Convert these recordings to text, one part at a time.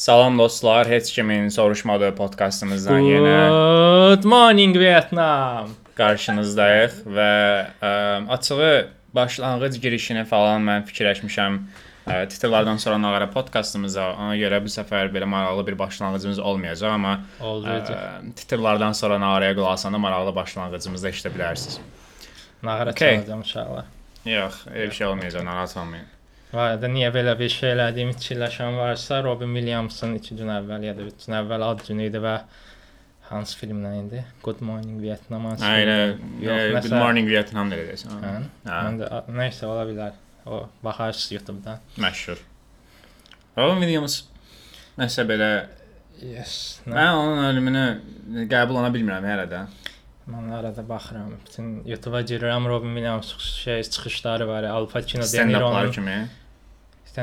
Salam dostlar, heç kimin soruşmadığı podkastımızdan yenə Good morning Vietnam. qarşınızdayıq və ə, açığı başlanğıc girişini falan mən fikirləşmişəm. Ə, titrlərdən sonra nağara podkastımıza. Ona görə bu səfər belə maraqlı bir başlanğıcımız olmayacaq, amma Olacaq. ə, titrlərdən sonra nağaraya qulaq asanda maraqlı başlanğıcımızda eşidə bilərsiniz. Nağara Okay. çalacağım inşallah. Yox, elə bir şey olmayacaq, narahat olmayın. Arada niyə belə bir şey elədiyimi fikirləşən varsa, Robin Williams'ın 2 gün əvvəl ya da 3 gün əvvəl ad günü idi və hansı filmdən idi? Good Morning Vietnam hansı filmdən? Yox, Good nəsə- morning Vietnam deyəcəksən. Hə? Hə, Mən də nəysə ola bilər. O baxarsınız YouTube-dan. məşhur. Robin Williams nəsə belə Yes. Nə? Mən onun ölümünü qəbul edə bilmirəm hələ də. Mən arada baxıram. Bütün YouTube-a girirəm. Robin Williams şey çıxışları var. ya, Al Pacino,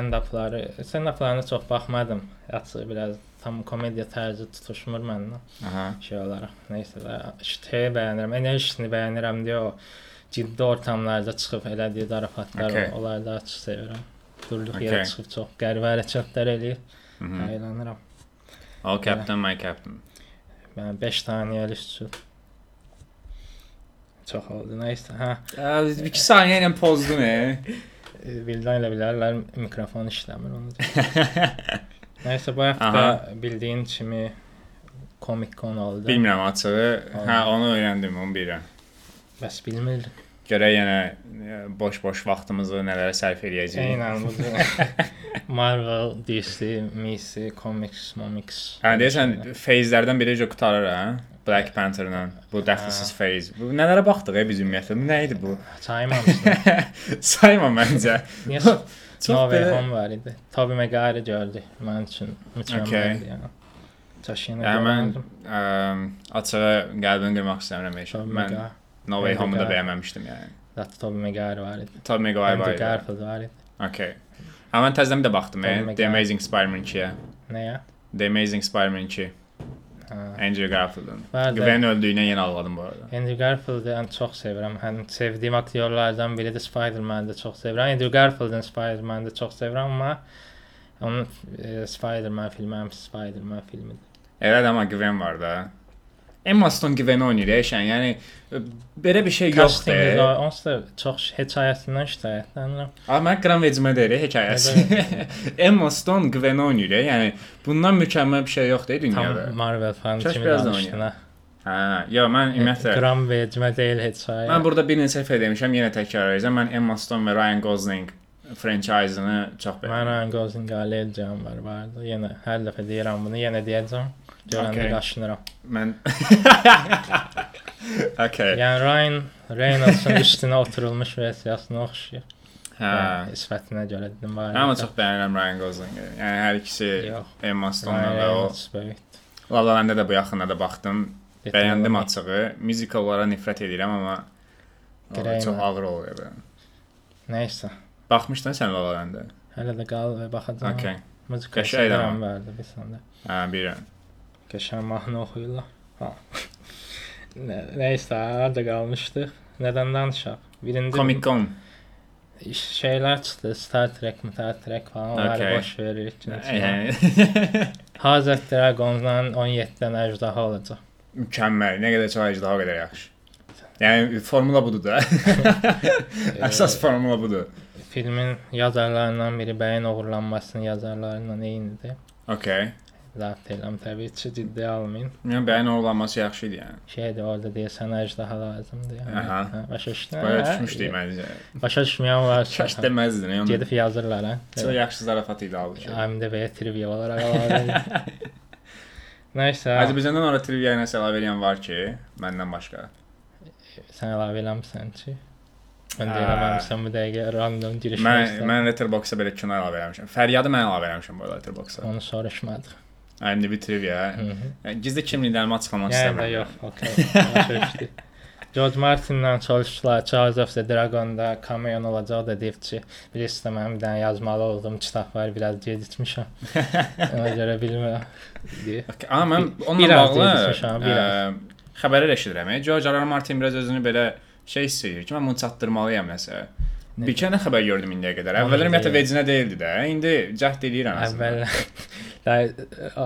stand-upları, stand-uplarına çox baxmadım. Açıq biraz tam komediya tərzi tutuşmur məndən. Aha. şey olaraq. Nəysə də iştəyi bəyənirəm, enerjisini bəyənirəm deyə o ciddi ortamlarda çıxıb elədiyi zarafatlar Okay. okay. onları da çox sevirəm. Durduq Okay. yerə çıxıb çox qəribə hərəkətlər eləyir. Mhm. Əylənirəm. All captain, my captain. Mən 5 saniyəlik üçün çox oldu. Nəysə, hə, 2 saniyə ilə pozdun, e. bildən elə bilərlər mikrofon işləmir onu. Nəysə bu həftə Aha. bildiyin kimi Comic Con oldu. Bilmirəm açığı. Hə, onu öyrəndim, onu bilirəm. Bəs bilmirdim. Görək yenə e, boş-boş vaxtımızı nələrə sərf eləyəcəyik. Eynən bu Marvel, DC, DC, Comics, Momics. Hə, deyəsən feyzlərdən biri jo qutarır, hə? Black Panther-la. Bu dəxilsiz feyz. Bu nələrə baxdıq e biz ümumiyyətlə? Bu nə idi bu? Saymamışsın. Sayma məncə. Niyə No Way Home var idi. Tobey Maguire gördük. Mənim üçün mükəmməldir yəni. Çaşıyını Yəni mən ə, açığı qəlbini qırmaq istəmirəm heç. Mən. No Way Home-u da bəyənməmişdim yəni. Zaten Tobey Maguire var idi. Tobey Maguire var. İdi. Garfield var idi. Okay. Amma mən təzədən də baxdım, The. Amazing Spider-Man 2-yə. Nəyə? The Amazing Spider-Man 2. Hə. Andrew Garfield'ın. Gwen öldüyünə yenə ağladım bu arada. Andrew Garfield'ı ən çox sevirəm. Həm sevdiyim aktyorlardan biridir. Spider-Man-ı da çox sevirəm. Andrew Garfield'ın Spider-Man-ı da çox sevirəm, amma onun e, Spider-Man filmi həm Spider-Man filmidir. Elədir amma Gwen var da. Emma Stone Gwen oynayır eşən. Yəni e, belə bir şey yoxdur. Castingi e. də onsuz çox hekayəsindən şikayətlənirəm. Amma mən qram vecimə deyir hekayəsi. Emma Stone Gwen oynayır. e. Yəni bundan mükəmməl bir şey yoxdur e, dünyada. Tam Marvel fanı kimi danışdın. Hə, yo mən ümumiyyətlə Gram vecimə deyil hekayə. Mən burada bir neçə dəfə demişəm, yenə təkrar edəcəm. Mən Emma Stone və Ryan Gosling franchise-ını çox Mən bəyənirəm. Ryan Gosling alacağım var vardı. Yenə hər dəfə deyirəm bunu, yenə deyəcəm. Görəndə Okay. qaşınıram. Mən Okay. Yəni Ryan Reynolds'un üstünə oturulmuş versiyasına oxşayır. Hə. Yəni, sifətinə görə dedim var. Amma çox bəyənirəm Ryan Gosling-i. Yəni hər ikisi. Emma Stone Ryan və o. La La Land-ə də bu yaxında da baxdım. Bəyəndim açığı. Musicallara nifrət edirəm amma Greyman. çox ağır belə. Nəysə. Baxmışdın sən La La Land-ə? Hələ də qal və baxacağam. Okay. Sevirəm amma. vardı bir səndə. Hə, bilirəm. Qəşəng mahnı oxuyurlar. Ha. Nə- Nəysə, harda qalmışdıq? Nədən danışaq? Birində Comic Con. iş- şeylər çıxdı. Star Trek, Star Trek falan. Onları Okay. boş veririk. Yəni House of Dragons'dan 17-dən əjdaha olacaq. mükəmməl. Nə qədər çox əcdə o qədər yaxşı. Yəni formula budur da. Əsas formula budur. Filmin yazarlarından biri Bəyin oğurlanmasının yazarlarından eynidir. Okay. Zapt eləm təbii ki, ciddi almayın. Yəni bəyin oğurlanması yaxşı idi yəni. Şeydir orada deyəsən əjdaha lazımdır. Yəni. Aha. Hə, başa düşdün? Baya Hə, düşmüşdü məncə. Başa düşməyən varsa Şaş deməzdin. Yəni gedib yazırlar hə. çox yaxşı zarafat idi halbuki. IMDb-yə trivia olaraq edir. Nəysə, Azərbaycandan ora trivia ilə əlavə edən var ki, məndən başqa. sən əlavə eləmirsən ki. Mən də eləməmişəm bu dəqiqə random giriş. Mən mən Letterboxd-a belə kino əlavə eləmişəm. Fəryadı mən əlavə eləmişəm bu Letterboxd-a. onu soruşmadıq. Trivia. Hı -hı. Yəni, Gizli kimliklərimi açıqlamaq istəmirəm. yox, okey. George Martin'dan soruşdular Charles of the Dragon'da cameo olacaq da deyib ki, bilirsiniz də mənim bir dənə yazmalı olduğum kitab var, biraz gecikmişəm. Ona görə bilmirəm. Okay, Amma mən onunla bağlı ə, xəbərlər eşidirəm. George R. R. Martin biraz özünü belə şey hiss edir ki, mən bunu çatdırmalıyam nəsə. Bir kənə xəbər gördüm indiyə qədər. Əvvəllər ümumiyyətlə vecinə deyildi də. İndi cəhd eləyir anasını. Əvvəllər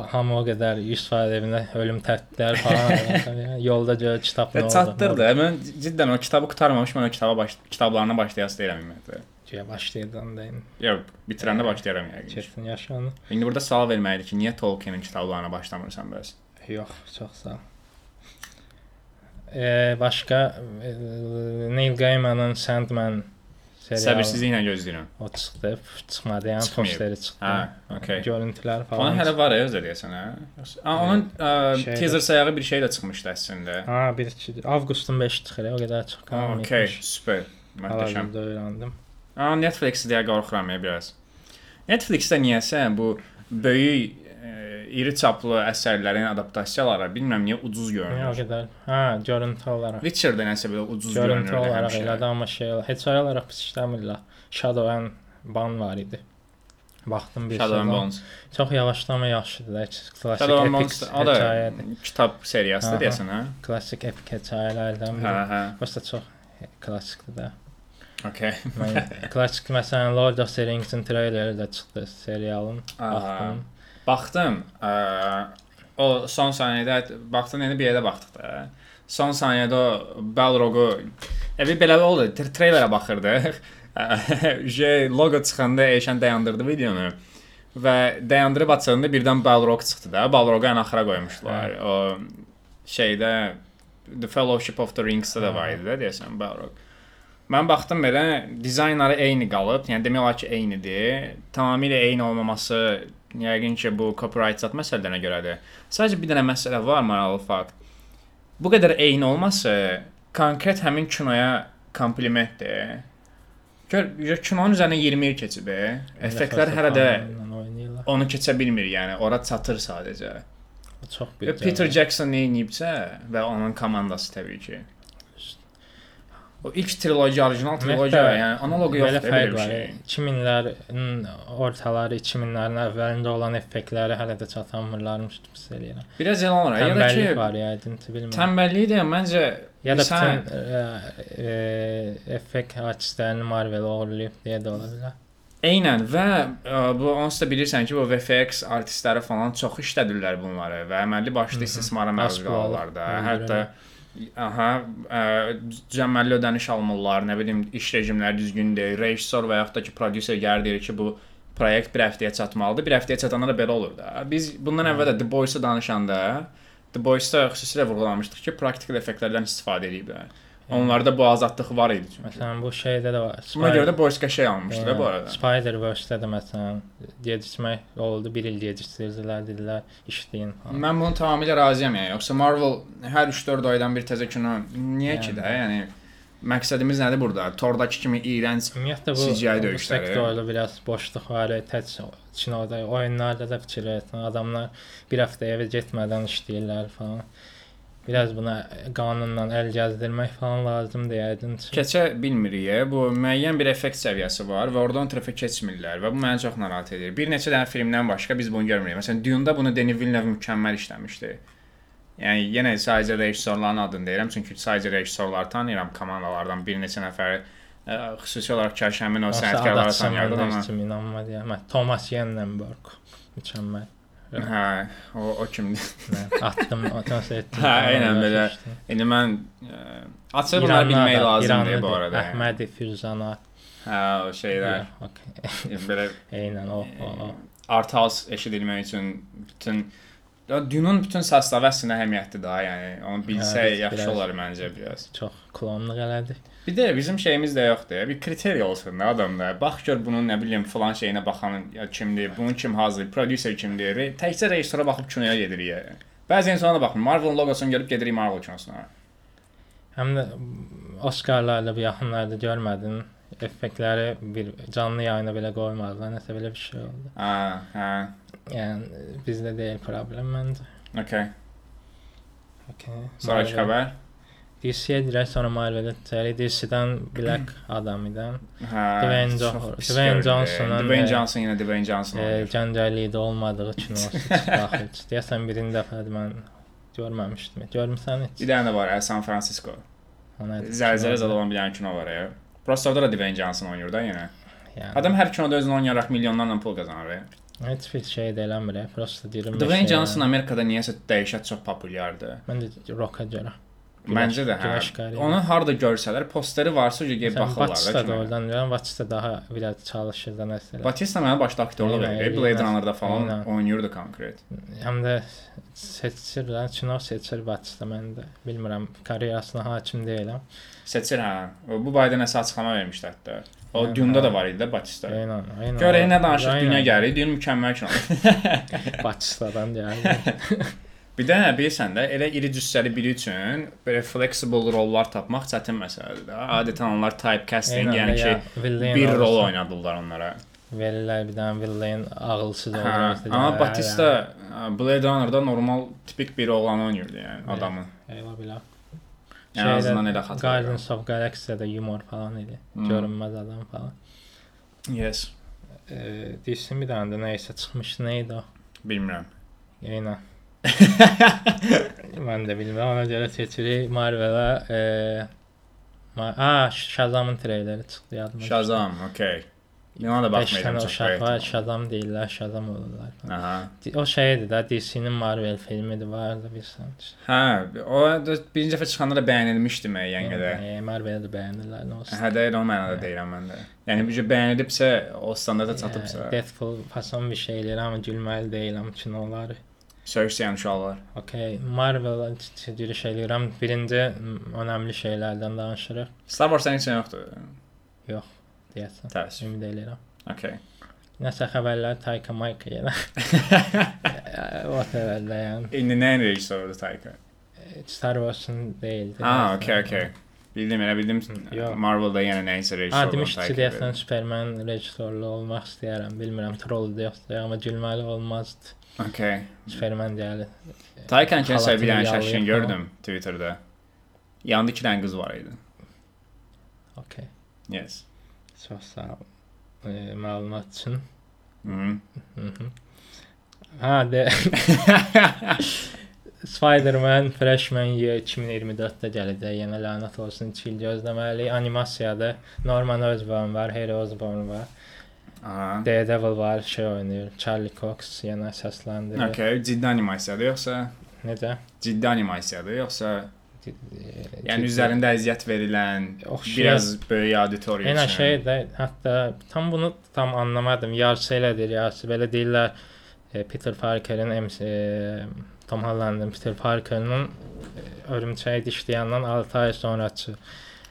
hamı o qədər 100% evinə ölüm təhdidləri falan yəni, yolda gör kitab nə oldu. çatdırdı. Mən cidden o kitabı qurtarmamış, mən o kitaba baş kitablarına başlayası deyirəm ümumiyyətlə. Ki başlayırdan da indi. Yox, bitirəndə başlayaram yəqin. Kesin yaşanır. İndi burada sual verməliydik ki, niyə Tolkienin kitablarına başlamırsan bəs? Yox, çox sağ ol. E, başqa Neil Gaiman'ın Sandman serialı Səbirsizliklə gözləyirəm. o çıxdı, çıxmadı, yəni posteri çıxdı. Hə, okey. Görüntülər falan. Onun hələ var ya özə deyəsən, hə? Aa, onun ə, Şeydə- teaser sayağı bir şey də çıxmışdı əslində. Ha, bir iki avqustun 5 çıxır, o qədər Aa, qalmayıb. Okey, super. Möhtəşəm. Öyrəndim. Aa, Netflix deyə qorxuram ya biraz. Netflixdə niyəsə bu böyük iri çaplı əsərlərin adaptasiyaları bilmirəm niyə ucuz görünür. qədər. Hə, görüntü olaraq. Witcher-də nəsə belə ucuz Görüntü görünür olaraq həmişə. elədi, amma şey. Heç olaraq pis işləmirlər. Shadow and Bone var idi. Baxdım bir Shadow and. Bones. Çox yavaşlama yaxşıdır. Klassik Shadow Bones o da kitab seriyasıdır deyəsən, hə? Klassik epik hekayələrdən Hə, biri. hə. Prosta çox klassikdir də. Okay. Mən klassik məsələn Lord of the Rings-in treyleri də çıxdı serialın. Aha. Baxdım. Baxdım. Ə, o son saniyədə baxdım, indi bir yerdə baxdıq da. Son saniyədə o Balrogu evi belə oldu. Treylerə baxırdıq. J logo çıxanda Eşən dayandırdı videonu. Və dayandırıb açanda birdən Balrog çıxdı da. Balrogu ən axıra qoymuşdular. O şeydə The Fellowship of the Rings-də də var idi də deyəsən Balrog. Mən baxdım belə dizaynları eyni qalıb. Yəni demək olar ki, eynidir. Tamamilə eyni olmaması yəqin ki, bu copyright zat məsələlərinə görədir. Sadəcə bir dənə məsələ var maraqlı fakt. Bu qədər eyni olması konkret həmin kinoya komplimentdir. Gör, kinonun üzərinə 20 il keçib. e. Effektlər hələ də onu keçə bilmir, yəni ora çatır sadəcə. Çox bir. Peter Jackson nə edibsə və onun komandası təbii ki. O ilk trilogiya, orijinal trilogiya, yəni analoqu yoxdur belə fərq bir var. şey. 2000-lərin ortaları, 2000-lərin əvvəlində olan effektləri hələ də çatanmırlarmış pis eləyirəm. Biraz elə olur. Ya da ki, var yəqin, bilmirəm. tənbəllik də məncə Ya da sən- e, e, effekt artistlərini Marvel oğurlayıb deyə də ola bilər. Eynən və ə, bu onsuz da bilirsən ki, bu VFX artistləri falan çox işlədirlər bunları və əməlli başlı istismara məruz qalırlar da. Hətta aha, ə, cəməlli ödəniş almırlar, nə bilim, iş rejimləri düzgün deyil. Rejissor və yaxud da ki, prodüser gəlir deyir ki, bu proyekt bir həftəyə çatmalıdır. Bir həftəyə çatanda da belə olur da. Biz bundan əvvəl də The Boys-u danışanda The Boys-da xüsusilə vurğulamışdıq ki, praktik effektlərdən istifadə ediblər. Onlarda bu azadlıq var idi çünki. Məsələn, bu şeydə də var. Buna görə də Boys qəşəng almışdı da bu arada. Spider-Verse-də də məsələn gecikmək oldu, 1 il gecikdirdilər, dedilər işləyin falan. Mən bunu tamamilə razıyam yəni. Yoxsa Marvel hər 3-4 aydan bir təzə kino niyə ki Yəni. də? Yəni məqsədimiz nədir burada? Tordakı kimi iyrənc Ümumiyyətlə bu, CGI döyüşləri. sektorda biraz boşluq var. Tək kinoda, oyunlarda da fikirləşsən. Adamlar bir həftə evə getmədən işləyirlər falan. Biraz buna qanunla əl gəzdirmək falan lazımdır yəqin. keçə bilmirik. ya. Bu müəyyən bir effekt səviyyəsi var və oradan tərəfə keçmirlər və bu məni çox narahat edir. Bir neçə dənə filmdən başqa biz bunu görmürük. Məsələn, Dune-da bunu Denis Villeneuve mükəmməl işləmişdi. Yəni yenə sadəcə rejissorların adını deyirəm, çünki sadəcə rejissorları tanıyıram, komandalardan bir neçə nəfəri ə, xüsusi olaraq Kəşəmin o sənətkarları tanıyırdım amma Kimi inanmadı ya. Mən Thomas Yenenberg mükəmməl. Hə, o o kimdir? Atdım, atdım etdim. Hə, eynən belə. İndi mən açıb bunları bilmək lazımdır bu arada. Əhmədi Fürzana. Hə, o şeylər Okay. belə Eynən o, o, o. art house eşidilmək üçün bütün Dune-un bütün səsləri əslində əhəmiyyətlidir da, yəni onu bilsə Evet, yaxşı biraz. olar məncə biraz. Çox klonluq elədi. Bir də bizim şeyimiz də yoxdur. Bir kriteriya olsun da adamda. Bax gör bunun nə bilim filan şeyinə baxan ya kimdir, bunun kim hazır, prodüser kimdir. Təkcə rejissora baxıb kinoya gedirik. ya. Bəzi insana baxmır. Marvel logosunu görüb gedirik Marvel kinosuna. Həm də Oscarlarda bu yaxınlarda görmədin. Effektləri bir canlı yayına belə qoymadılar. Nəsə belə bir şey oldu. Ha, hə. Yəni bizdə deyil problem məncə. Okay. Okay. Sonraki xəbər. DC-yə dirək sonra Marvel-ə çəri DC-dən Black Adam-dan Hə. Dwayne çox Jo- pis Dwayne görünür. Johnson'un, Dwayne e, Johnson yenə Dwayne Johnson. e, oynayır. Gəncəlikdə olmadığı kinosu çıxdı. Deyəsən birinci dəfədir mən görməmişdim. Görmüsən heç? Bir dənə də var, ə, San Francisco. Ona Zəlzələ zad olan bir dənə kino var ya. Prosta orada da Dwayne Johnson oynayır da yenə. Yəni, Adam hər kinoda özünü oynayaraq milyonlarla pul qazanır. ya. Heç bir şey də eləmir. Prosta deyirəm. Dwayne Johnson yəni. Amerikada niyəsə dəhşət çox populyardır. Mən də roka görə. Məncə də hə. Onu harda görsələr, posteri varsa gəlib baxırlar Batista da. oradan deyirəm. Batista daha biraz çalışır da nəsə. Batista mənə başda aktyorluq aynen. Blade Runner-da falan Aynen. oynayırdı konkret. Həm də seçirlər, kino seçir Batista məndə. Bilmirəm, karyerasına hakim deyiləm. Seçir hə. Bu barədə nəsə açıqlama vermişdi hətta. O Hə, Dune-da da hə. var idi də Batista. Aynen, aynen. Görə nə danışır Aynen. dünya gəlir, deyir mükəmməl kino. Batistadan deyirəm. Bir də bilirsən də elə iri cüssəli biri üçün belə flexible rollar tapmaq çətin məsələdir də. Adətən onlar typecasting, yəni ki, bir rol oynadırlar onlara. Verirlər bir dənə villain ağılsız olur. amma Batista Blade Runner-da normal tipik bir oğlan oynayırdı, yəni adamı. Eyvah bilə. Yəni azından elə xatırlayıram. Guardians of Galaxy-də yumor falan idi. Hmm. Görünməz adam falan. Yes. Eee, DC bir dənə də nə isə çıxmışdı, nə idi o? Bilmirəm. Yenə. Mən də bilmirəm, ona görə seçirik Marvel-ə. Eee Ma a, Shazamın treyleri çıxdı yadıma. Shazam, okay. Yana da 5 baxmayacağam dənə çox. uşaq var, böyük. Shazam deyirlər, Shazam olurlar. Aha. O şeydir də, DC-nin Marvel filmidir, vardı bilirsən. Hə, o birinci dəfə çıxanda da bəyənilmişdi müəyyən qədər. Yəni, Marvel-i də bəyənirlər, nə olsun. Hə, deyir o mənada deyirəm mən də. Yəni bu bəyənilibsə, o standarta çatıbsa, Yəni, Deadpool fason bir şey eləyir, amma gülməli deyiləm kinoları. söhüşləyən uşaqlar. Okay, Marvel giriş eləyirəm. Birinci önəmli şeylərdən danışırıq, Star Wars-dan heç nə yoxdur. Deyəsən. Təəssüf. Ümid edirəm. Okay. Nəsə xəbərlər Taika Maika yenə. Whatever də yəni. İndi nəyin rejissorudur Taika? Star Wars-un deyildi. Ha, okay, okay. Bildim, elə bildim. Yox. Marvel-da yenə nəyisə Ha, rejissor. demişdi ki, deyəsən Superman rejissorluğu olmaq istəyirəm. Bilmirəm, trolldur yoxsa, amma gülməli olmazdı. Okay. Superman gəlir. Taykan kəsə bir dənə falan. gördüm Twitterdə. Yanında iki dənə qız var idi. Okay. Yes. Çox sağ ol. E, məlumat üçün. Mhm. Mhm. Ha, de Spider-Man Freshman Year 2024-də gələcək. Yenə lənət olsun 2 il gözləməli. Animasiyada Norman Osborn var, Harry Osborn var. Aha. Daredevil var, şey oynayır. Charlie Cox yenə səsləndirir. Okay, ciddi animasiyadır yoxsa Necə? ciddi animasiyadır yoxsa yəni üzərində əziyyət verilən Oxşayan- biraz böyük auditoriya üçün. şey də hətta tam bunu tam anlamadım. Yarısı elədir, yarısı belə deyirlər. E, Peter Parkerin MC e, Tom Holland'ın Peter Parker'ın e, örümçəyi dişləyəndən 6 ay sonraçı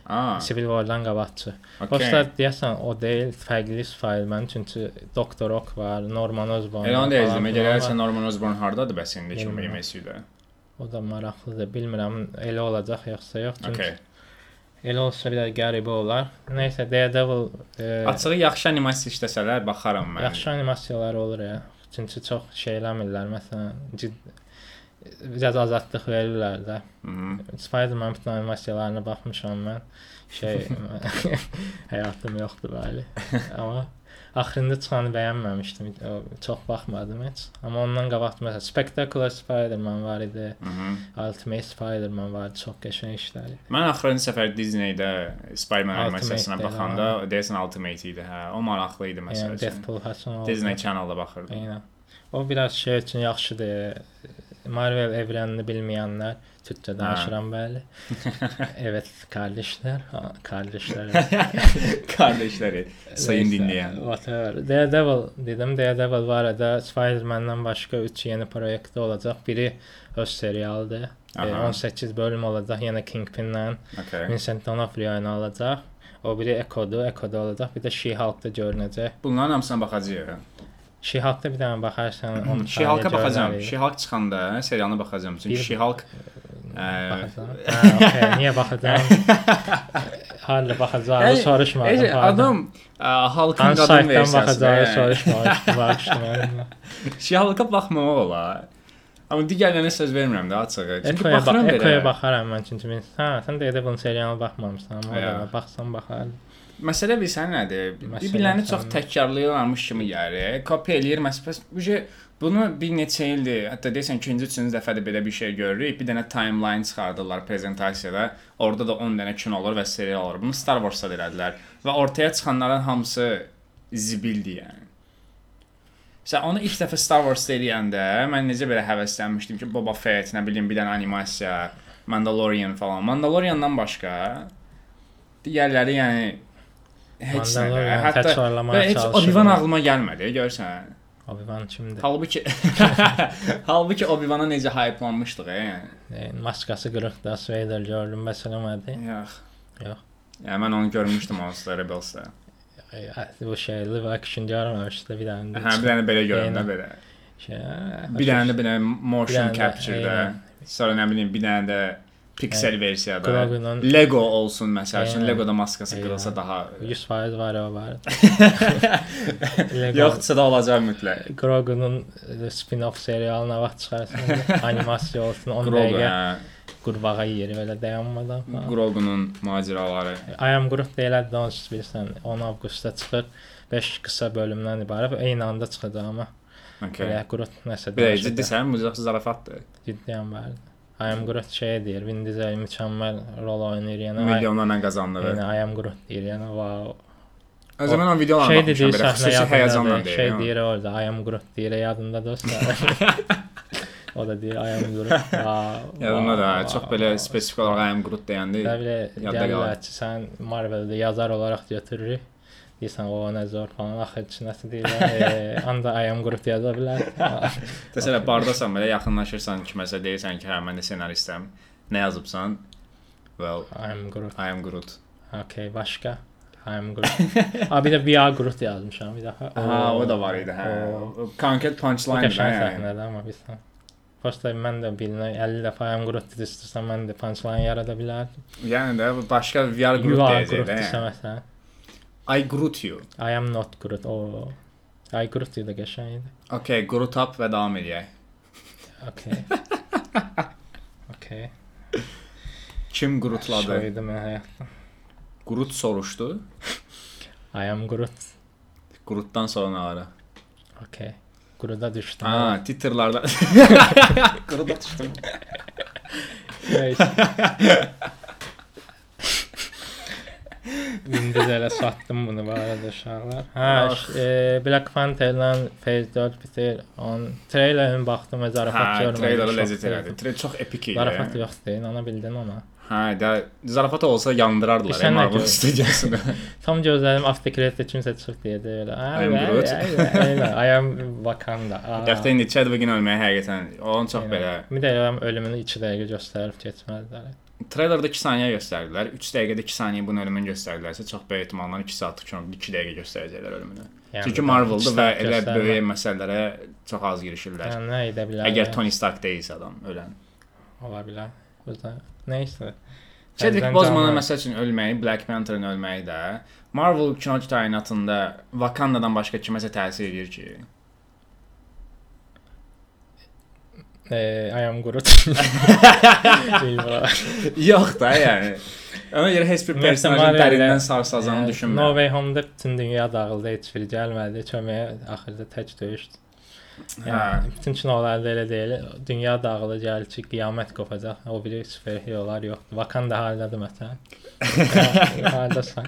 Aa, Civil War-dan qabaqçı. okay. Prosta deyəsən o deyil, fərqli Spider-Man çünki Doktor Ock var, Norman Osborn. Elə onu filan var. Norman Osborn hardadır bəs indi ki Bilmirəm. MSU-da? O da maraqlıdır. Bilmirəm elə olacaq yoxsa yox. Çünki Okay. elə olsa bir də qəribə olar. Nəysə Daredevil e, Açığı yaxşı animasiya işləsələr baxaram mən. Yaxşı animasiyalar olur ya. Çünki çox şey eləmirlər. Məsələn, cid biraz azadlıq verirlər də. Mhm. Spider-Man bütün animasiyalarına baxmışam mən. Şey həyatım yoxdur bəli. Amma axırında çıxanı bəyənməmişdim. O, Çox baxmadım heç. Amma ondan qabaq məsələn Spectacular Spider-Man var idi. Mhm. Ultimate Spider-Man var. Çox qəşəng işlər. idi. Mən axırıncı səfər Disney-də Spider-Man animasiyasına baxanda deyəsən Ultimate idi, hə. O maraqlı idi məsəl Yəni üçün. Deadpool fason oldu. Disney Channel-da baxırdım. Eynən. O biraz şey üçün yaxşıdır. Marvel evrənini bilməyənlər Türkçə danışıram bəli. evet, kardeşler. Ha, kardeşler. Kardeşləri, sayın Neyse, dinləyən. Whatever. Daredevil dedim. Daredevil var arada Spider-Man-dan başqa 3 yeni proyektdə olacaq. Biri öz serialıdır. E, Aha. 18 bölüm olacaq. Yenə Kingpin-lə Okay. Vincent D'Onofrio ilə olacaq. O biri Echo-dur, Echo-da olacaq. Bir də She-Hulk-da görünəcək. Bunların hamısına baxacağıq. She-Hulk-da bir dənə baxarsan, baxacağam. görünərik. She-Hulk çıxanda serialına baxacağam. Çünki Baxacağam. Ha, okay. Niyə baxacağam? Ey, soruşmadım. Ey, pardon. adam ə, halkın qadın versiyası. soruşmamışdım. Bağışlayın. She-Hulk-a baxmamaq olar. Amma digərlərinə söz vermirəm də açığı. Çünki Ekoya, bax baxıram Ekoya belə. baxaram mən çünki mən hə, sən də bunun serialına baxmamısan, amma baxsan baxardım. Məsələ bilsən nədir? Məsələ Bir-birlərini çox təkrarlayırlarmış kimi gəlir. Kopya eləyir məsəl. Bu şey bunu bir neçə ildir, hətta desən ikinci, üçüncü dəfədir belə bir şey görürük. Bir dənə timeline çıxardırlar prezentasiyada. Orada da 10 dənə kino olur və serial olur. Bunu Star Wars-da da elədilər və ortaya çıxanların hamısı zibildir yəni. Sən onu ilk dəfə Star Wars eləyəndə mən necə belə həvəslənmişdim ki, Boba Fett, nə bilim, bir dənə animasiya, Mandalorian falan. Mandaloriandan başqa digərləri yəni heç nə. Hətta təkrarlamaya və heç. Obi-Wan ağlıma gəlmədi, görsən. Obi-Wan kimdir? Halbuki halbuki Obi-Wana necə hypelanmışdıq, yəni. E, maskası qırıqda Vader gördüm, bəs eləmədi. Yox. Yox. Yəni mən onu görmüşdüm onsuz Rebelsdə. Bu şey live action görməmişdi bir dənə. Hə, bir dənə belə göründü Eynən. belə. Şey, Bir dənə də belə motion Bir dənə də, capture-da. eynən. Sonra nə bilim bir dənə də piksel versiyada. Grogu'nun Lego olsun məsəl üçün. Eynən. Legoda maskası Eynən. qırılsa daha 100% var o var. Yoxsa da olacaq mütləq. Grogu'nun e, spin-off serialına vaxt çıxarsın. animasiya olsun 10 Grogu, dəqiqə hə. qurbağa yeri belə dayanmadan. Grogu'nun macəraları. I am Groot deyilədi də onsuz bilirsən 10 avqustda çıxır. 5 qısa bölümdən ibarət eyni anda çıxacaq amma. Okay. Belə Groot nəsə Belə dəyişəcək. ciddisən, bu yoxsa zarafatdır. Ciddiyəm bəli. I am Groot şey deyir, Vin Diesel mükəmməl rol oynayır yəni. Milyonlarla qazandı. Yəni I am Groot deyir yəni wow. O zaman o videolara Şey baxmışam belə xüsusi həyəcanla deyir. Şey yəni. deyir orada I am Groot deyir yadında dostlar. o da deyir I am Groot. Yadımda da wow, çox belə spesifik olaraq I am Groot deyəndə yadda qalır. sən Marvel-də yazar olaraq götürürük. Deyirsən o nə zor falan axı nəsə deyirlər. e, anda I am Groot yaza bilər. Məsələn, bardasan belə yaxınlaşırsan kiməsə deyirsən ki, hə mən də ssenaristəm. Nə yazıbsan? Well, I am Groot. I am Groot. Okay, başqa. I am Groot. A bir də We are Groot yazmışam bir dəfə. Ha, o da var idi, hə. O- Konkret Bu punchline qəşəng yəni. səhnədir amma bilirsən. Prosta mən də bilinə 50 dəfə I am Groot dedi istəsəm mən də punchline yarada bilərdim. Yəni də başqa VR are deyəcək Groot də. desə yəni. məsələn. I Groot you. I am not Groot. O. I Groot idi qəşəng idi. Okay, Groot up və davam edək. Okay. okay. Kim Grootladı? Şoydu mən həyatda. Groot soruşdu. I am Groot. Grootdan sonra nə var? Okay. Groot'a düşdüm. Ha, Twitterlarda Groot'a düşdüm. Neyse. Elə satdım bunu bu arada uşaqlar. Hə, e, Black Panther-la Phase 4 bitir. On treylerin baxdım, və zarafat Hə, görmədim. treylerə şok ləzzət elədi. Trey çox epik idi. Zarafat yoxdur, inana bildin ona. Hə, də zarafat olsa yandırardılar nə Marvel studiyasını. Tam gözlədim after credit kimsə çıxıb deyirdi elə. I am Groot. I am Wakanda. Dəftə indi Chadwick-in ölməyi həqiqətən onun çox belə Bir də ölümünü 2 dəqiqə göstərib keçməzlər. Treylerdə 2 saniyə göstərdilər. 3 dəqiqədə 2 saniyə bunun ölümünü göstərdilərsə çox böyük ehtimalla 2 saatlıq kinoda 2 dəqiqə göstərəcəklər ölümünü. Yəni, Çünki iki və elə böyük məsələlərə çox az girişirlər. Yəni nə edə bilər? Əgər Tony Stark deyilsə adam ölən. ola bilər. Bu da nəysə. Chadwick Təzədən Bosemanın məsəl üçün ölməyi, Black Panther-ın ölməyi də Marvel kino kainatında Wakanda-dan başqa kiməsə təsir edir ki? Bilmirəm. Yox da, yəni. Ona görə heç bir personajın dərindən sarsacağını Yəni, No düşünmürəm. Way Home-da bütün dünya dağıldı, heç biri gəlmədi. Köməyə axırda tək döyüşdü. Hə. Yəni, bütün kinolarda elə deyil. Dünya gəlir ki, qiyamət qopacaq. O biri superherolar yoxdur. Wakanda hardadır məsələn? Yəni, Hardasan?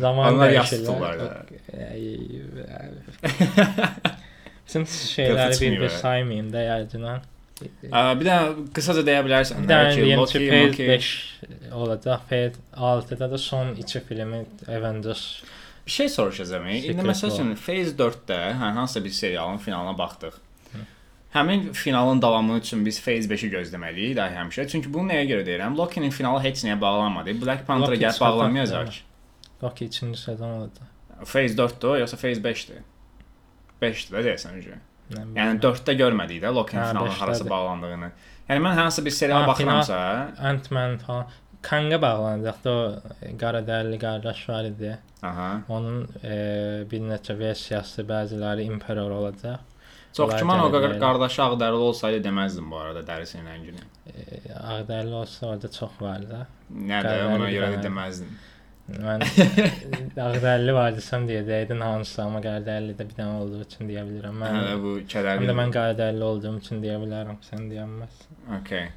Zaman Onlar da. Bütün şeyləri bir-bir saymayım da yəqin. Bir də qısaca deyə bilərsən Bir də dənə ki, Loki, Loki 5 olacaq. Phase 6-da da son 2 filmi Avengers. Bir şey soruşacağam. İndi məsəl üçün Phase 4-də hə, hansısa bir serialın finalına baxdıq. Həmin finalın davamı üçün biz Phase 5-i gözləməliyik də həmişə. Çünki bunu nəyə görə deyirəm? Loki-nin finalı heç nəyə bağlanmadı. Black Panther-a gəlib bağlanmayacaq. yəni. Loki 2-ci sezon olacaq. Phase 4-dür o, yoxsa Phase 5-dir? 5-dir də deyəsən öncə. Nə Yəni bilim. 4-də görmədik də Hə, finalının beşdədir. harasa bağlandığını. Yəni mən hansısa bir seriala baxıramsa, Ant-Man falan Kanga bağlanacaqdı o e, qara dərili qardaş var idi. aha. Onun e, bir neçə versiyası, bəziləri imperator olacaq. Çox güman o qədər qardaşı ağdərili olsaydı deməzdim bu arada dərisinin rəngini. E, ağdərli olsa orada çox var da. Nə də ona görə də deməzdim. Mən ağdərli var desəm deyəcəkdin hansısa, amma qardərli də bir dənə olduğu üçün deyə bilirəm. Mən Hələ bu həm kədərli. də mən qardərli olduğum üçün deyə bilərəm, sən deyəməzsən. Okay.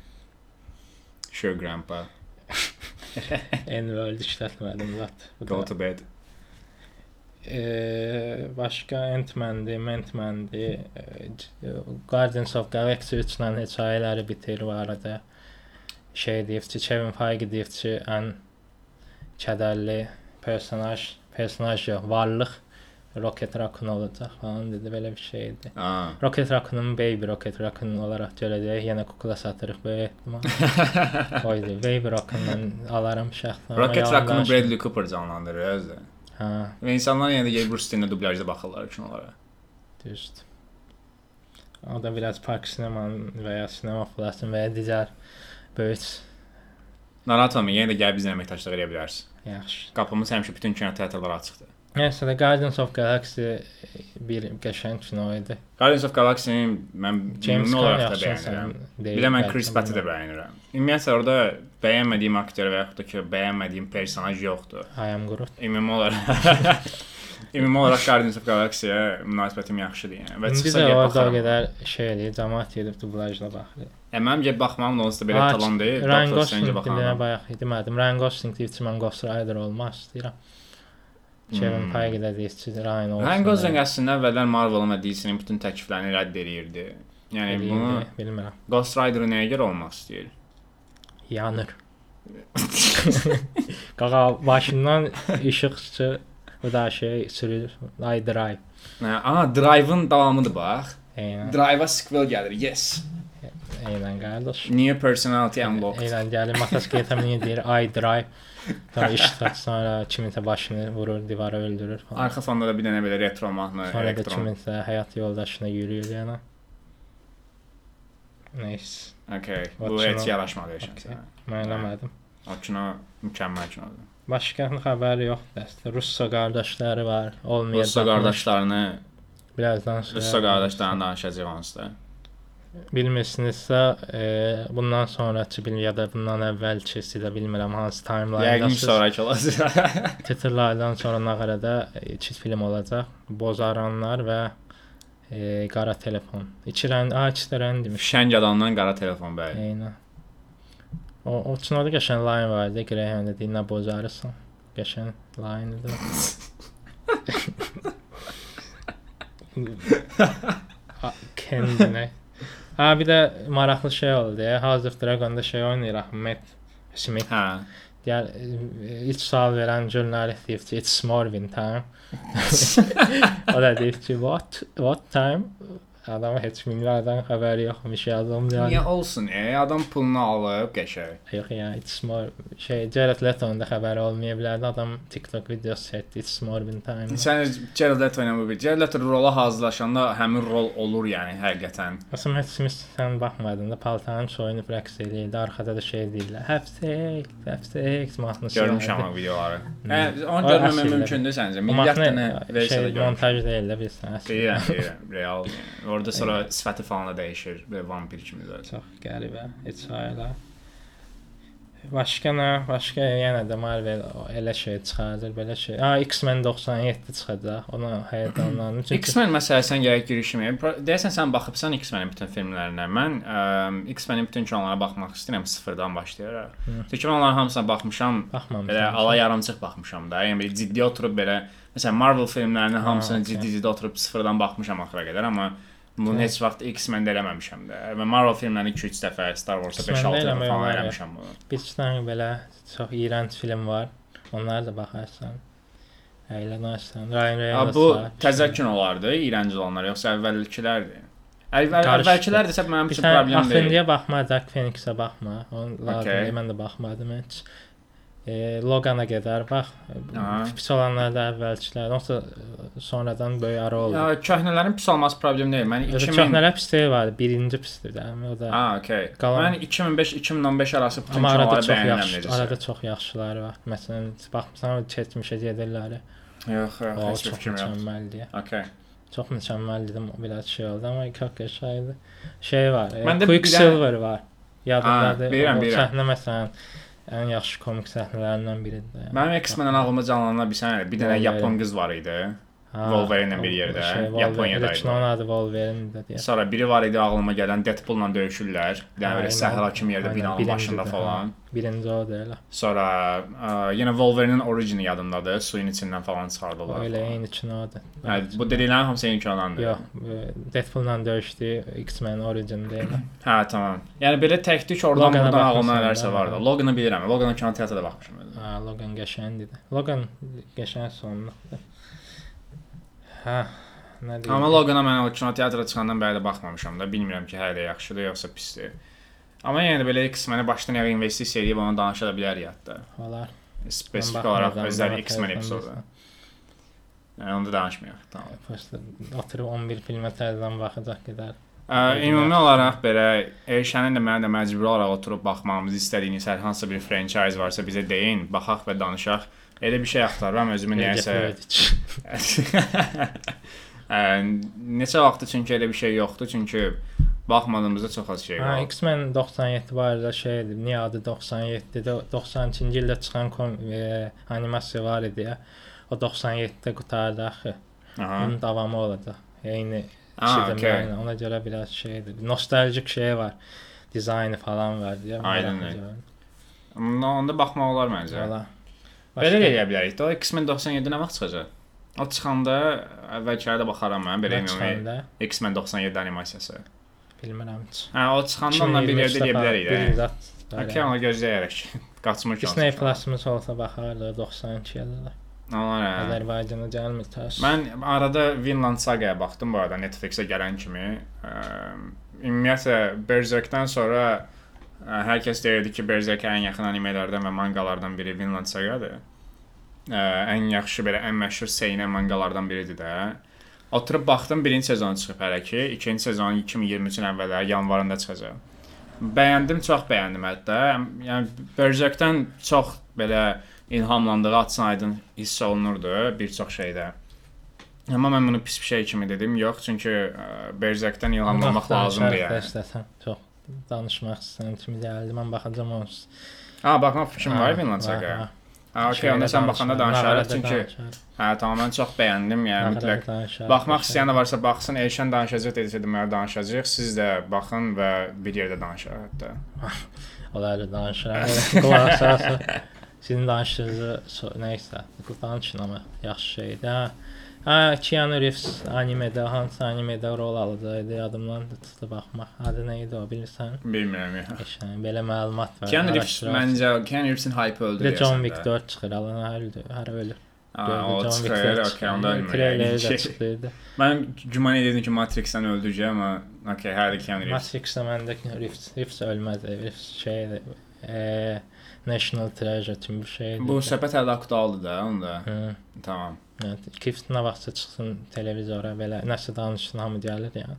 Sure grandpa. N-word işlətmədim lat. Go to bed. e, başqa Ant-Man-dir, Man-Man-dir, e, Guardians of Galaxy 3-lə hekayələri bitir bu arada. Şey deyib ki, Kevin Feige deyib ki, ən kədərli personaj, personaj yox, varlıq Rocket Raccoon olacaq falan dedi, belə bir şey idi. Aa. Rocket Raccoon'un Baby Rocket Raccoon olaraq görəcəyik. Yenə kukla satırıq böyük ehtimal. Oydu. Baby Raccoon-dan alaram şəxsən. Rocket Raccoon'u Bradley Cooper canlandırır özü. Hə, Və insanlar yenə də Bruce Lee-nə dublyajda baxırlar kinolara. düzdür. O da biraz Park Sinemanın və ya Sinema Plus-ın və ya digər böyük Narahat olmayın, yenə də gəlib bizlə əməkdaşlıq edə bilərsiniz. yaxşı. Qapımız həmişə bütün kino teatrlara açıqdır. Nəysə də Guardians of Galaxy bir qəşəng kino idi. Guardians of Galaxy-ni mən James olaraq da bəyənirəm. Bir də mən Chris Pratt-ı da bəyənirəm. Ümumiyyətlə orada bəyənmədiyim aktyor və yaxud da ki, bəyənmədiyim personaj yoxdur. I am Groot. Ümumi olaraq Ümumi olaraq Guardians of Galaxy-yə münasibətim yaxşıdır yəni. Və çıxsa də gəlib orada o baxaram. qədər şey eləyir, cəmaət gedib dublajla baxır. E, mənim gəlib baxmam onsuz da belə Aa, talon deyil. Ryan Gosling baxaram. bayaq demədim. Ryan Gosling deyir ki, mən Ghost Rider olmaq istəyirəm. Kevin Hmm. Feige də deyir ki, Ryan olsun. Ryan Gosling əslində əvvəllər Marvel-ın və DC-nin bütün təkliflərini rədd edirdi. Yəni bunu Eləyirdi, bilmirəm. Ghost Rider-ı nəyə görə olmaq istəyir? Yanır. Qaqa başından işıq çıxır. Bu da şey sürür. Ay drive. Hə, Ana Drive-ın davamıdır bax. Eynən, Drive-a sequel gəlir. Yes. Eynən qardaş. New personality unlocked. Eynən gəlir motosikletə minir deyir ay drive. Sonra işıq tutsa sonra kiminsə başını vurur, divara öldürür falan. Arxa fonda da bir dənə belə retro mahnı, Sonra da elektron. kiminsə həyat yoldaşına yürüyür yəni. Neyse. Okay. Bu Watch heç now. yaraşmadı heç Okay. okay. Mən eləmədim. O kino mükəmməl kinodur. Başqa xəbəri yoxdur əslində. Russo qardaşları var. Olmayacaq. Russo qardaşlarını, birazdan sonra. Russo qardaşlarını danışacağıq onsuz da. Bilmirsinizsə, e, bundan sonrakı bil ya da bundan əvvəlki silə bilmirəm hansı timeline. Yəqin sonrakı olacaq. Titrlərdən sonra Nağarada iki film olacaq. Bozaranlar və e, Qara telefon. İki rəng, a, iki də rəng demiş. Şəng adamdan qara telefon bəy. Eynən. O, o kinoda qəşəng line var idi. Greyhound dedi, nə bozarırsan. Qəşəng line idi. Kendine. Ha bir də maraqlı şey oldu ya. House of Dragon'da şey oynayır Ahmet Smith. Hə. Gəl e, ilk sual verən jurnalist deyir ki, it's Morvin time. o da deyir ki, what what time? Adam heç milyardan xəbəri yoxmuş yazım Niyə yəni. olsun? E, adam pulunu alıb qəşəng. Yox ya, it's more şey Jared Leto'nun da xəbəri olmaya bilərdi. Adam TikTok videosu çəkdi, it's Morvin time. Sən Jared Leto ilə bir Jared Leto rola hazırlaşanda həmin rol olur yəni həqiqətən. Aslında heç Smith sən baxmadın da paltarın soyunub rəqs eləyirdi. Arxada da şey deyirlər. Have sex mahnısı. Görmüşəm o videoları. Hə, onu əslində- mümkündür səncə? Mahnı dənə versiyada şey, görmüşəm. montaj deyil də bilirsən. Deyirəm, deyirəm, real. Orada sonra sifəti falan da dəyişir, belə vampir kimi də. Çox qəribə hekayələr. Başqa nə? Başqa yenə də Marvel elə şey çıxardır, belə şey. Ha, X-Men 97 çıxacaq. Ona həyəcanlandım. Çünki X-Men məsələsinə gəlib girişməyək. Pro- Deyəsən sən baxıbsan X-Men-in bütün filmlərinə. Mən X-Men-in bütün kinolara baxmaq istəyirəm sıfırdan başlayaraq. Çünki mən onların hamısına baxmışam. baxmamışam. Belə ala yarımçıq baxmışam da. Yəni belə ciddi oturub belə məsələn Marvel filmlərinin Ha, hamısını ciddi-ciddi oturub sıfırdan baxmışam axıra qədər, amma bunu heç vaxt X-Men-də eləməmişəm də. Və Marvel filmlərini 2-3 dəfə, Star X-Men-də 5-6 dəfə falan eləmişəm bunu. Bir iki dənə belə çox iyrənc film var. Onlara da baxarsan. Əylənərsən. Ryan Reynolds bu təzə kinolardır, iyrənc olanlar, yoxsa əvvəlkilərdir? Əvvəl əvvəlkilər desə mənim üçün problem deyil. Axındiyə baxma, Dark Phoenix-ə baxma. Onu lazım Okey. deyil, mən də baxmadım heç. E, Logan-a qədər bax. Aha. Pis olanlar da əvvəlkilər, yoxsa e, sonradan böyük ara oldu. Ya köhnələrin pis olması problem deyil. Mən 2000 Çoxlara pisliyi var. Birinci pisdir də. O da Ha, okey. Qalan- Mən 2005-2015 arası bütün amma arada çox yaxşı, necəsə. arada çox yaxşıları var. Məsələn, baxmısan keçmişə gedirlər. Yox, yox, O heç fikrim yox. Okey. Çox mükəmməl dedim, biraz şey oldu amma çox qəşəngdir. Şey var, e, Quicksilver var. Yadındadır. Ha, bilirəm, bilirəm. Səhnə məsələn ən yaxşı komik səhnələrindən biridir. Mənim X-Men-dən ağlıma canlanan bir sənə bir dənə yapon qız var idi. Wolverine-lə bir yerdə, şey, Wolverine- Yaponiyadaydı. Heç onun adı Wolverine-dir deyə. Sonra biri var idi ağlıma gələn Deadpool-la döyüşürlər. Dənə belə səhra kimi yerdə binanın başında falan. Birinci o da elə. Sonra ə, yenə Wolverine-in origini yadımdadır. Suyun içindən falan çıxardılar. Elə eyni üçün odur. Hə, bu dediklərin hamısı eyni kanaldır. Yox, Deadpool-la döyüşdü, X-Men Origin deyil. Hə, tamam. Yəni belə tək-tük oradan Logana buradan ağlıma nələrsə vardı. hə. Loganı bilirəm. Loganı kino teatrda baxmışam. Ha, Logan qəşəngdir. Logan qəşəng sonluqdur. Hə, nə deyim? Amma Logana mən o kino teatrda çıxandan bəri də baxmamışam da. Bilmirəm ki, hələ yaxşıdır yoxsa pisdir. Amma yenə də belə X-Men-i başdan ayağa investisiya edib onu danışa da bilərik hətta. olar. Spesifik olaraq daha X-Men epizodu. Yəni onu da danışmayaq. Tamam. Prosta oturub 11 filmə təzədən baxacaq qədər. Ə, ümumi olaraq belə Elşənin də mənə də məcburi olaraq oturub baxmamızı istədiyiniz hər hansı bir franchise varsa bizə deyin, baxaq və danışaq. Elə bir şey axtarıram özümü nəyəsə. Ə, neçə vaxtdır çünki elə bir şey yoxdur, çünki baxmadığımızda çox az şey Ha, var. X-Men 97 barədə şeydir. Niyə adı 97-də 92-ci ildə çıxan kom e, animasiya var idi ya. O 97-də qutardı axı. Aha. Bunun davamı olacaq. Eyni Aa, şeydir. okey. Yəni ona görə biraz şeydir. Nostaljik şey var. Dizaynı falan var ya. Aynen öyle. Onda onda baxmaq olar məncə. Valla. Belə də edə bilərik. də. X-Men 97 nə vaxt çıxacaq? O çıxanda əvvəlkilərdə baxaram mən belə ümumi çıxanda X-Men 97 animasiyası. bilmirəm heç. Hə, o çıxandan da bir yerdə edə bilərik də. Okey, onu gözləyərək. Qaçmır ki. Disney Plus-ımız olsa baxardı 92 ildə. Onlar hə. Azərbaycana gəlmir təəssüf. Mən arada Vinland Saga-ya baxdım bu arada Netflix-ə gələn kimi. Ümumiyyətlə Berserk-dən sonra hər kəs deyirdi ki, Berserk ən yaxın animelərdən və mangalardan biri Vinland Saga-dır. Ən yaxşı belə ən məşhur seinen mangalardan biridir də. Oturub baxdım, birinci sezon çıxıb hələ ki, ikinci sezon 2023-ün əvvələ yanvarında çıxacaq. Bəyəndim, çox bəyəndim hətta. Yəni Berserk-dən çox belə ilhamlandığı açıq aydın hiss olunurdu bir çox şeydə. Amma mən bunu pis bir şey kimi dedim. Yox, çünki Berserk-dən ilhamlanmaq lazımdır yəni. Çox danışmaq istəyirəm kimi gəldi. Mən baxacağam onu. Ha, baxmaq fikrim var Vinland Saga. Ha, okey, onda sən baxanda danışarıq çünki hə, tamam mən çox bəyəndim, yəni mütləq baxmaq istəyən də varsa baxsın. Elşən danışacaq dedisə deməli danışacaq. Siz də baxın və bir yerdə danışarıq hətta. Onlar da danışıram. Qulaq asarsa sizin danışdığınızı so- nəysə, danışın amma yaxşı şeydir. Ha. Ha, Keanu Reeves animedə, hansı animedə rol alacaqdı, yadımdan da çıxdı baxmaq. Adı nə idi o bilirsən? Bilmirəm ya. Eşən belə məlumat var. Keanu Reeves araşdırarsan. məncə Keanu Reevesin hype öldü Bir də John deyəsən Wick də. 4 çıxır, alan hər öldü, hər ölür. Ha, Gördüm, o John Wick çıxır, 4 okey, onda çıxır. Traileri də ölmür. çıxdı. Mən güman edirdim ki, Matrix-dən öldürəcək, amma okey, hər iki Keanu Reeves. Matrix-də məndə Reeves, Reeves ölməz, Reeves şeydir. E, National Treasure kimi bir şeydir. Bu söhbət hələ aktualdır da, onda. Hı. Tamam. Evet, Kift nə vaxtsa çıxsın televizora belə nəsə danışsın hamı gəlir yəni.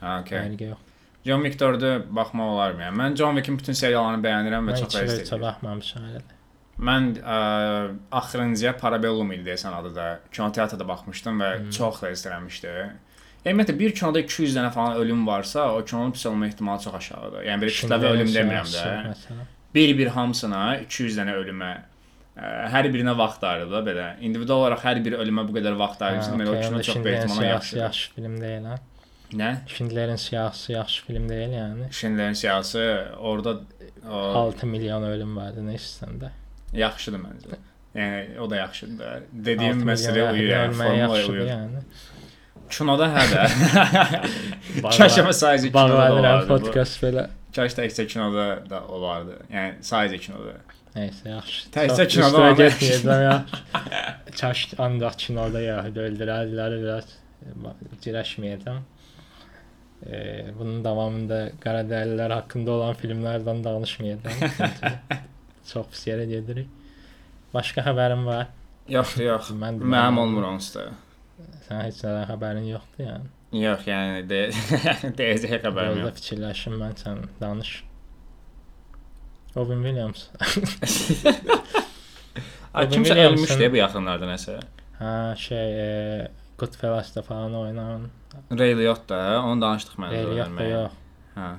Ha, okey. Fərqi yox. John Wick 4-ü baxmaq olar mı? Yəni mən John Wick-in bütün seriallarını bəyənirəm və Mən çox heç da bir istəyirəm. baxmamışam hələ. də. Mən ə, axırıncıya Parabellum idi desən adı da. Kinoteatrda baxmışdım və Hmm. çox da izlənmişdi. Ümumiyyətlə bir kinoda 200 dənə falan ölüm varsa, o kinonun pis olma ehtimalı çox aşağıdır. Yəni belə kütləvi ölüm demirəm də. Bir-bir hamısına 200 dənə ölümə ə, hər birinə vaxt ayırdı da belə. İndividual olaraq hər bir ölümə bu qədər vaxt ayırırsan, deməli o okey, kino çox Schindlerin ehtimalla yaxşıdır. yaxşı film deyil ha. Nə? Schindlerin siyahısı yaxşı film deyil yəni. Schindlerin siyahısı orada o 6 milyon ölüm vardı nə istəndə. yaxşıdır məncə. Yəni o da yaxşıdır da. Dediyim 6 məsələ uyur, yəni, yaxşıdır uyur. yəni. Kinoda hə də. Çaşama sadəcə kinoda olardı. bu. podkast belə. Kaş təkcə kinoda da olardı. Yəni sadəcə kinoda. Nəysə yaxşı. Təkcə kinoda getməyəcəm ya. Çaş ancaq kinoda ya öldürədilər biraz girəşməyəcəm. Ee, bunun davamında Qaradərlilər haqqında olan filmlərdən danışmayacağam. Çox pis yerə gedirik. Başqa xəbərim var. Yoxdur, yox. Mən Mənim olmur onsuz da. Sən heç nədən xəbərin yoxdur yəni. Yox, yəni de deyəcək xəbərim yox. fikirləşim mən sən danış. Robin Williams. Ay, Robin kimsə Williams'ın- ölmüşdü bu yaxınlarda nəsə. Hə, şey, e, Goodfellas-da falan oynayan. Ray Liotta, onu danışdıq mən. Ray Liotta yox. Hə.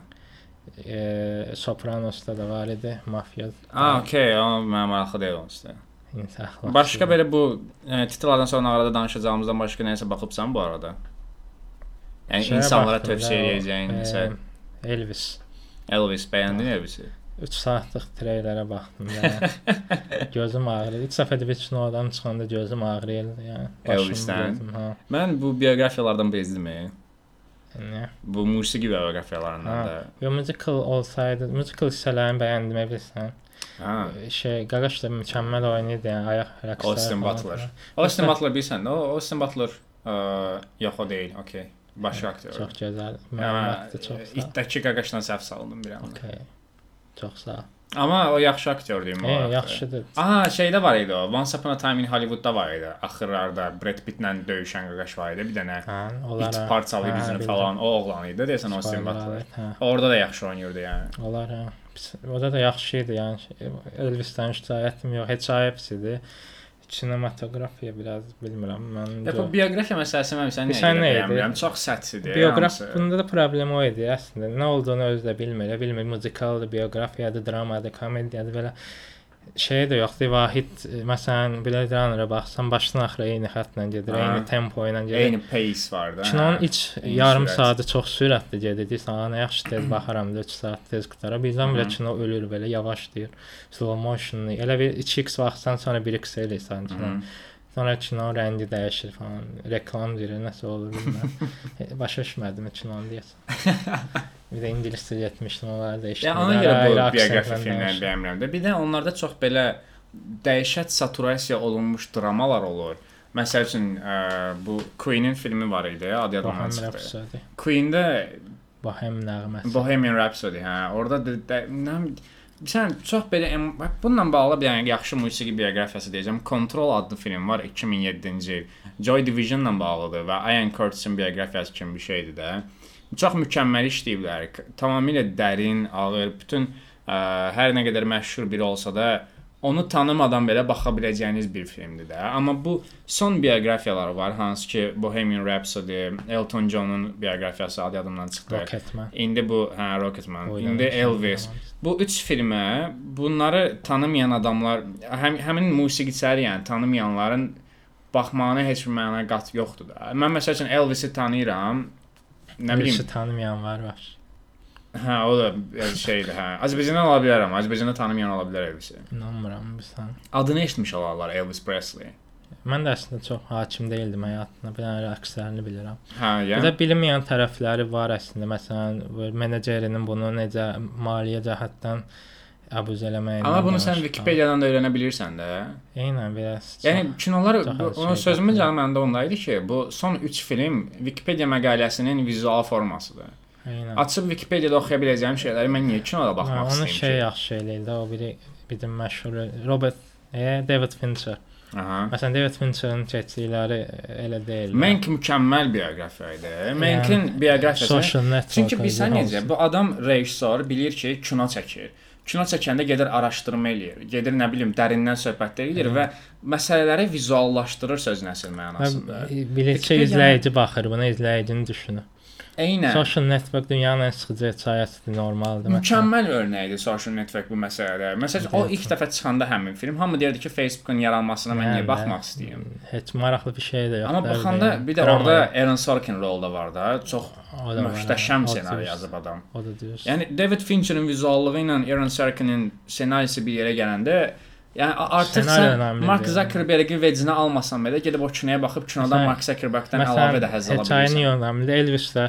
E, Sopranos'da da var idi, mafya. Ah, okey, o mənim maraqlı deyil onsuz da. İnsan əxlaqsız. Başqa belə bu e, titrlərdən sonra arada danışacağımızdan başqa nəsə baxıbsan bu arada? Yəni Şeye insanlara baxdım da, tövsiyə o, edəcəyin e, nəsə Elvis. Elvis bəyəndin Elvisi? 3 saatlıq treylerə baxdım və gözüm ağrıyır. İlk dəfə də Snowdan çıxanda gözüm ağrıyırdı. Yəni başım Elvisdən? gözüm, ha. Mən bu bioqrafiyalardan bezdim. e. Yəni Bu musiqi bioqrafiyalarından da. yo musical olsaydı, musical hissələrini bəyəndim bilirsən. Ha. Şey, Qaqaş da mükəmməl oynayırdı, yəni ayaq rəqsləri. Austin Butler. Austin Butler bilirsən, o Austin Butler ə, yox o deyil, okey. Başqa aktyor. Çox gözəl. Amma Məlumatlı çox sağ. itdəki qaqaşdan səhv saldım bir anda. Okay. Çox sağ. ol. Amma o yaxşı aktyor deyim o. E, vaxtı. yaxşıdır. Aha, şeydə var idi o. Once Upon a Time in Hollywoodda var idi. Axırlarda Brad Pittlə döyüşən qaqaş var idi. Bir dənə Hə, it olar. parçalayıb hə, üzünü falan. O oğlan idi, Butler. alert, hə. Orada da yaxşı oynayırdı yəni. Olar hə. Pis- O da yaxşı idi yəni. Elvisdən şikayətim yox. Heç ayıbsıdı. Sinematografiya biraz bilmirəm. Mən Ya bu bioqrafiya məsələsi mən sən Sən bəyənmirəm. Çox səthidir. Bioqraf hamısı. bunda da problem o idi əslində. Nə olduğunu özü də bilmir. Bilmir muzikaldır, bioqrafiyadır, dramadır, komediyadır belə şey də yoxdur. Vahid məsələn Blade Runner-a baxsan başdan axıra eyni xəttlə gedir, Ha. eyni tempo ilə gedir. Eyni pace var da. Kinonun hə. ilk yarım sürət. saatı çox sürətli gedir. Deyirsən, "A, nə yaxşı tez baxaram, 3 saat tez qutara." Birdən belə Hı. kino ölür belə yavaşlayır. Slow motionlu. Elə bir 2x vaxtdan sonra 1x eləyirsən kino. Hı. Sonra kino rəngi dəyişir falan. Reklam verir, nəsə olur bilmirəm. E, Başa düşmədim kinonu deyəsən. bir də ingiliscə getmişdim, onları da Ya ona görə bu bioqrafiya filmləri bəyənmirəm də. Bir də onlarda çox belə dəhşət saturasiya olunmuş dramalar olur. Məsəl üçün ə, bu Queen-in filmi var idi, adı Bohem çıxdı. Queen-də Bohem nəğməsi. Bohemian Rhapsody, hə, orada da, da nə sən çox belə bununla bağlı bir yəni yaxşı musiqi bioqrafiyası deyəcəm. Control adlı film var 2007-ci il. Joy Division-la bağlıdır və Ian Curtis-in bioqrafiyası kimi bir şeydir də. Çox mükəmməl işləyiblər. Tamamilə dərin, ağır, bütün ə, hər nə qədər məşhur biri olsa da onu tanımadan belə baxa biləcəyiniz bir filmdir də. Amma bu son bioqrafiyaları var, hansı ki Bohemian Rhapsody, Elton John'un bioqrafiyası adı yadımdan çıxdı. Rocketman. İndi bu hə Rocketman, indi Oynamış, Elvis. oynamış. Bu üç filmə bunları tanımayan adamlar, həm həmin musiqiçiləri, yəni tanımayanların baxmağına heç bir məna qat yoxdur da. Mən məsəl üçün Elvisi tanıyıram. Nə bilim, Elvisi tanımayan var var. Hə o da bir şeydir, hə. Azərbaycandan ola bilərəm, Azərbaycanda tanımayan ola bilər Elvisi. İnanmıram bilsən. Adını eşitmiş olarlar Elvis Presley. Mən də əslində çox hakim deyildim həyatına. Bir dənə əksərini bilirəm. Hə, Bir yəni də bilinməyən tərəfləri var əslində. Məsələn, menecerinin bunu necə maliyyə cəhətdən əbuz eləməyindən. Amma bunu sən. Wikipediyadan da öyrənə bilirsən də. Eynən biraz. Yəni kinolar onun sözümün cavabı məndə onda idi ki, bu son 3 film Wikipedia məqaləsinin vizual formasıdır. Eynən. Açıb Wikipediyada oxuya biləcəyim şeyləri mən niyə kinoda baxmaq Ha, Onu istəyim şey ki? yaxşı eləyir də, o biri bizim məşhur Robert e, David Fincher. Aha. Məsələn, David Fincherin keçdikləri elə deyil. Mank mükəmməl bioqrafiya idi. Mankın bioqrafiyası. Social Network. Çünki bilirsən necə, bu adam rejissor bilir ki, kino çəkir. Kino çəkəndə gedir araşdırma eləyir. Gedir nə bilim dərindən söhbətlər edir və məsələləri vizuallaşdırır söz nəsil mənasında. Və bilir ki, izləyici baxır buna, izləyicinin düşünür. Eynən. Social network dünyanın ən sıxıcı hekayəsidir normaldır. Mükəmməl örnəkdir social network bu məsələdə. Məsələn, o ilk dəfə çıxanda həmin film hamı deyirdi ki, Facebook-un yaranmasına mən niyə Yəni, baxmaq istəyirəm. Heç maraqlı bir şey də yox. Amma baxanda bir də orada Aaron Sorkin rolda var da, çox möhtəşəm ssenari yazıb adam. O da deyir. Yəni David Fincherin vizuallığı ilə Aaron Sorkinin ssenarisi bir yerə gələndə Yəni artıq Ssenari sən. Mark Zuckerberg-in vecinə almasan belə gedib o kinoya baxıb kinodan Məsələn- Mark Zuckerberg-dən əlavə də həzz ala hekayə bilirsən. önəmlidir? Elvisdə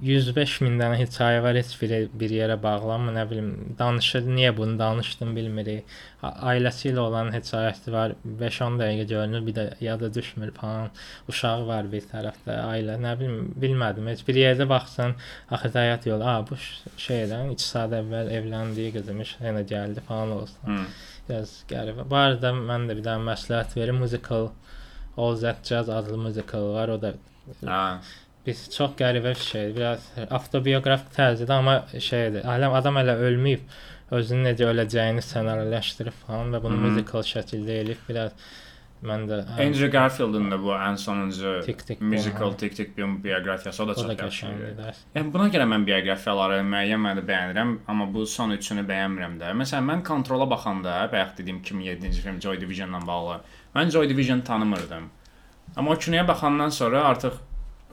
105 min dənə hekayə var, heç biri bir yerə bağlanmır, nə bilim, danışır, niyə bunu danışdım bilmirik. Ailəsi ilə olan hekayəsi var, 5-10 dəqiqə görünür, bir də yada düşmür falan. Uşağı var bir tərəfdə, ailə, nə bilim, bilmədim. Heç bir yerdə baxsan, axı həyat yolu, a bu şeydən 2 saat əvvəl evləndiyi qızmış, yenə gəldi falan olsun. Hı. Biraz qəribə. Bu arada mən də bir dənə məsləhət verim, musical All That Jazz adlı musical var, o da Ha. Biz çox qəribə bir şeydir. Biraz avtobioqrafik tərzidir, amma şeydir. Aləm adam hələ ölməyib. Özünün necə öləcəyini ssenariləşdirib falan və bunu Mhm. musical şəkildə eləyib. Biraz Mən də Andrew Garfield'ın da bu ən sonuncu Tik Tik musical Boom. Tik Tik Boom bioqrafiyası o da çox yaxşı qəşəngdir. idi. dərs. Yəni buna görə mən bioqrafiyaları müəyyən mənada bəyənirəm, amma bu son üçünü bəyənmirəm də. Məsələn, mən kontrola baxanda, bayaq dediyim kimi 7-ci film Joy Division-la bağlı, mən Joy Division tanımırdım. Amma o kinoya baxandan sonra artıq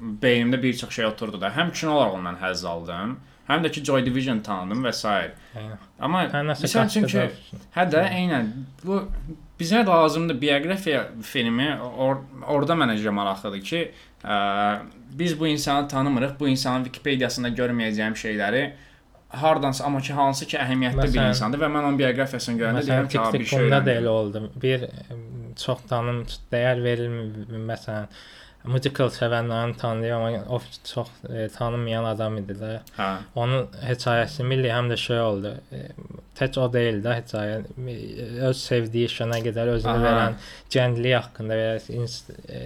beynimdə bir çox şey oturdu da. Həm kinolar ondan həzz aldım, həm də ki Joy Division tanıdım və s. Aynen. Amma Hə, məsələn çünki hə də eynən bu bizə lazımdır bioqrafiya filmi or orada mənə görə maraqlıdır ki, ə, biz bu insanı tanımırıq, bu insanın Wikipediyasında görməyəcəyim şeyləri hardansa amma ki hansı ki əhəmiyyətli bir Məsələn- insandır və mən onun bioqrafiyasını görəndə Məsələn, deyirəm ki, bir şey TikTok-da da elə oldu. Bir çox tanım dəyər verilmir məsələn musical sevənlərin tanıyır amma o çox e, tanınmayan adam idi də. Hə. Onun hekayəsi milli həm də şey oldu. E, tək o deyil də hekayə. Öz sevdiyi işinə qədər özünü Aha. verən gənclik haqqında və e,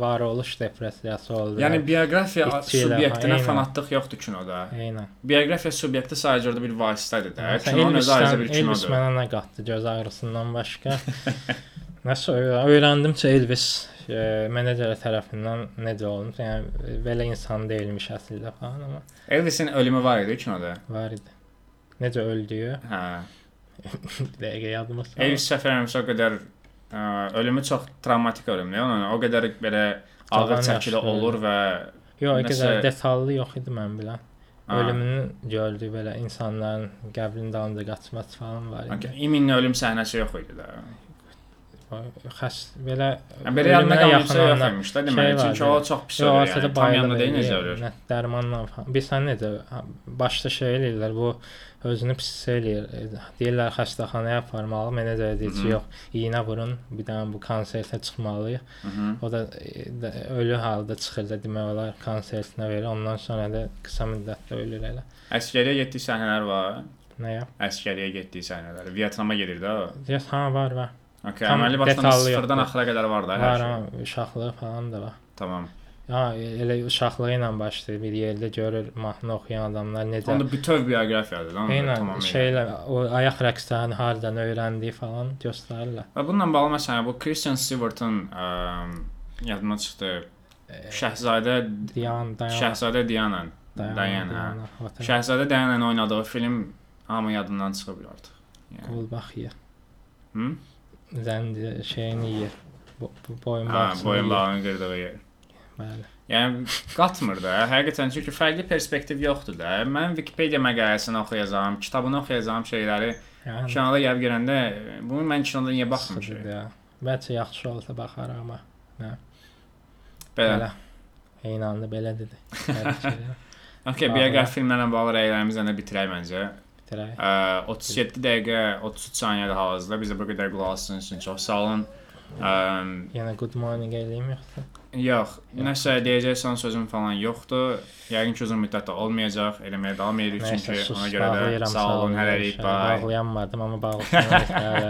varoluş depressiyası oldu. Yəni bioqrafiya subyektinə fanatlıq yoxdur kinoda. Eynən. Bioqrafiya subyekti sadəcə orada bir vasitədir də. Kinonun özü Elvis, bir Elvis kinodur. mənə nə qatdı göz ağrısından başqa? Nəsə öyrə- öyrəndim ki, Elvis e, menecer tərəfindən necə olmuş. Yəni belə insan deyilmiş əslində falan amma Elvisin ölümü var idi kinoda. var idi. Necə öldüyü Hə. dəqiqə yadıma saldı. Elvis səfərimiz o qədər ə, ölümü çox travmatik ölümdür. Onun o qədər belə ağır çəkili olur və Yox, nəsə- qədər detallı yox idi mən bilən. Ölümünü gördü belə insanların qəbrinin dalınca qaçması falan var idi. Okay. İminli ölüm səhnəsi yox idi də. O Xəs belə belə ölümünə qalmışsa yox imiş də deməli. Çünki o çox pis Yox, ölür. ortada Yəni, tam yanında deyil necə ölür. Nə dərmanla falan. Bilsən necə ha, başda şey eləyirlər, bu özünü pis eləyir. Deyirlər xəstəxanaya aparmalı, menecer deyir ki, Mhm. yox, iynə vurun, bir dənə bu konsertə çıxmalıyıq. Mhm. O da də- ölü halda çıxır da demək olar konsertinə verir. Ondan sonra da qısa müddətdə ölür elə. Əskəriyə getdiyi səhnələr var. Nə ya? Əskəriyə getdiyi səhnələr. Vyetnama gedir də o. Deyəs ha var var. Okay, Tam əməli başdan sıfırdan yoxdur. axıra qədər var da hər Var şey. uşaqlığı falan da var. Tamam. Ha, elə uşaqlığı ilə başlayır. Bir yerdə görür mahnı oxuyan adamlar necə Onda bütöv bioqrafiyadır onda Eynən tamamilə. şeylər, o ayaq rəqslərini hardan öyrəndiyi falan göstərirlər. Və bununla bağlı məsələn bu Christian Stewart'ın yadıma çıxdı. Şəhzadə dayan, Şəhzadə Diana. Dayan, hə. hə. Şəhzadə Diana oynadığı film hamı yadından çıxıb artıq. Yəni. Qul baxıyor. Hı? Zəndi şeyini yeyir. Bu boyun Hə, boyun bağını qırdığı. Bəli. Yəni qatmır da. Həqiqətən çünki fərqli perspektiv yoxdur da. Mən Wikipedia məqaləsini oxuyacağam, kitabını oxuyacağım şeyləri Yəni kinoda gəlib görəndə bunu mən kinoda niyə baxmışam? Bəlkə yaxşı olsa baxar amma Belə. belə. Eyni anda belə dedi. Okay, Aha. bioqrafi filmlərlə bağlı rəylərimizi də bitirək məncə. Bitirək. Ə, 37 dəqiqə 33 saniyədə hal-hazırda bizə bu qədər qulaq asdığınız üçün çox sağ olun. Ə, Yenə good morning eləyim yoxsa? yox, nəsə deyəcək son sözüm falan yoxdur. Yəqin ki uzun müddətdə olmayacaq. Eləməyə davam edirik çünki ona görə də sağ olun, hələlik. Bağlayanmadım amma bağladım.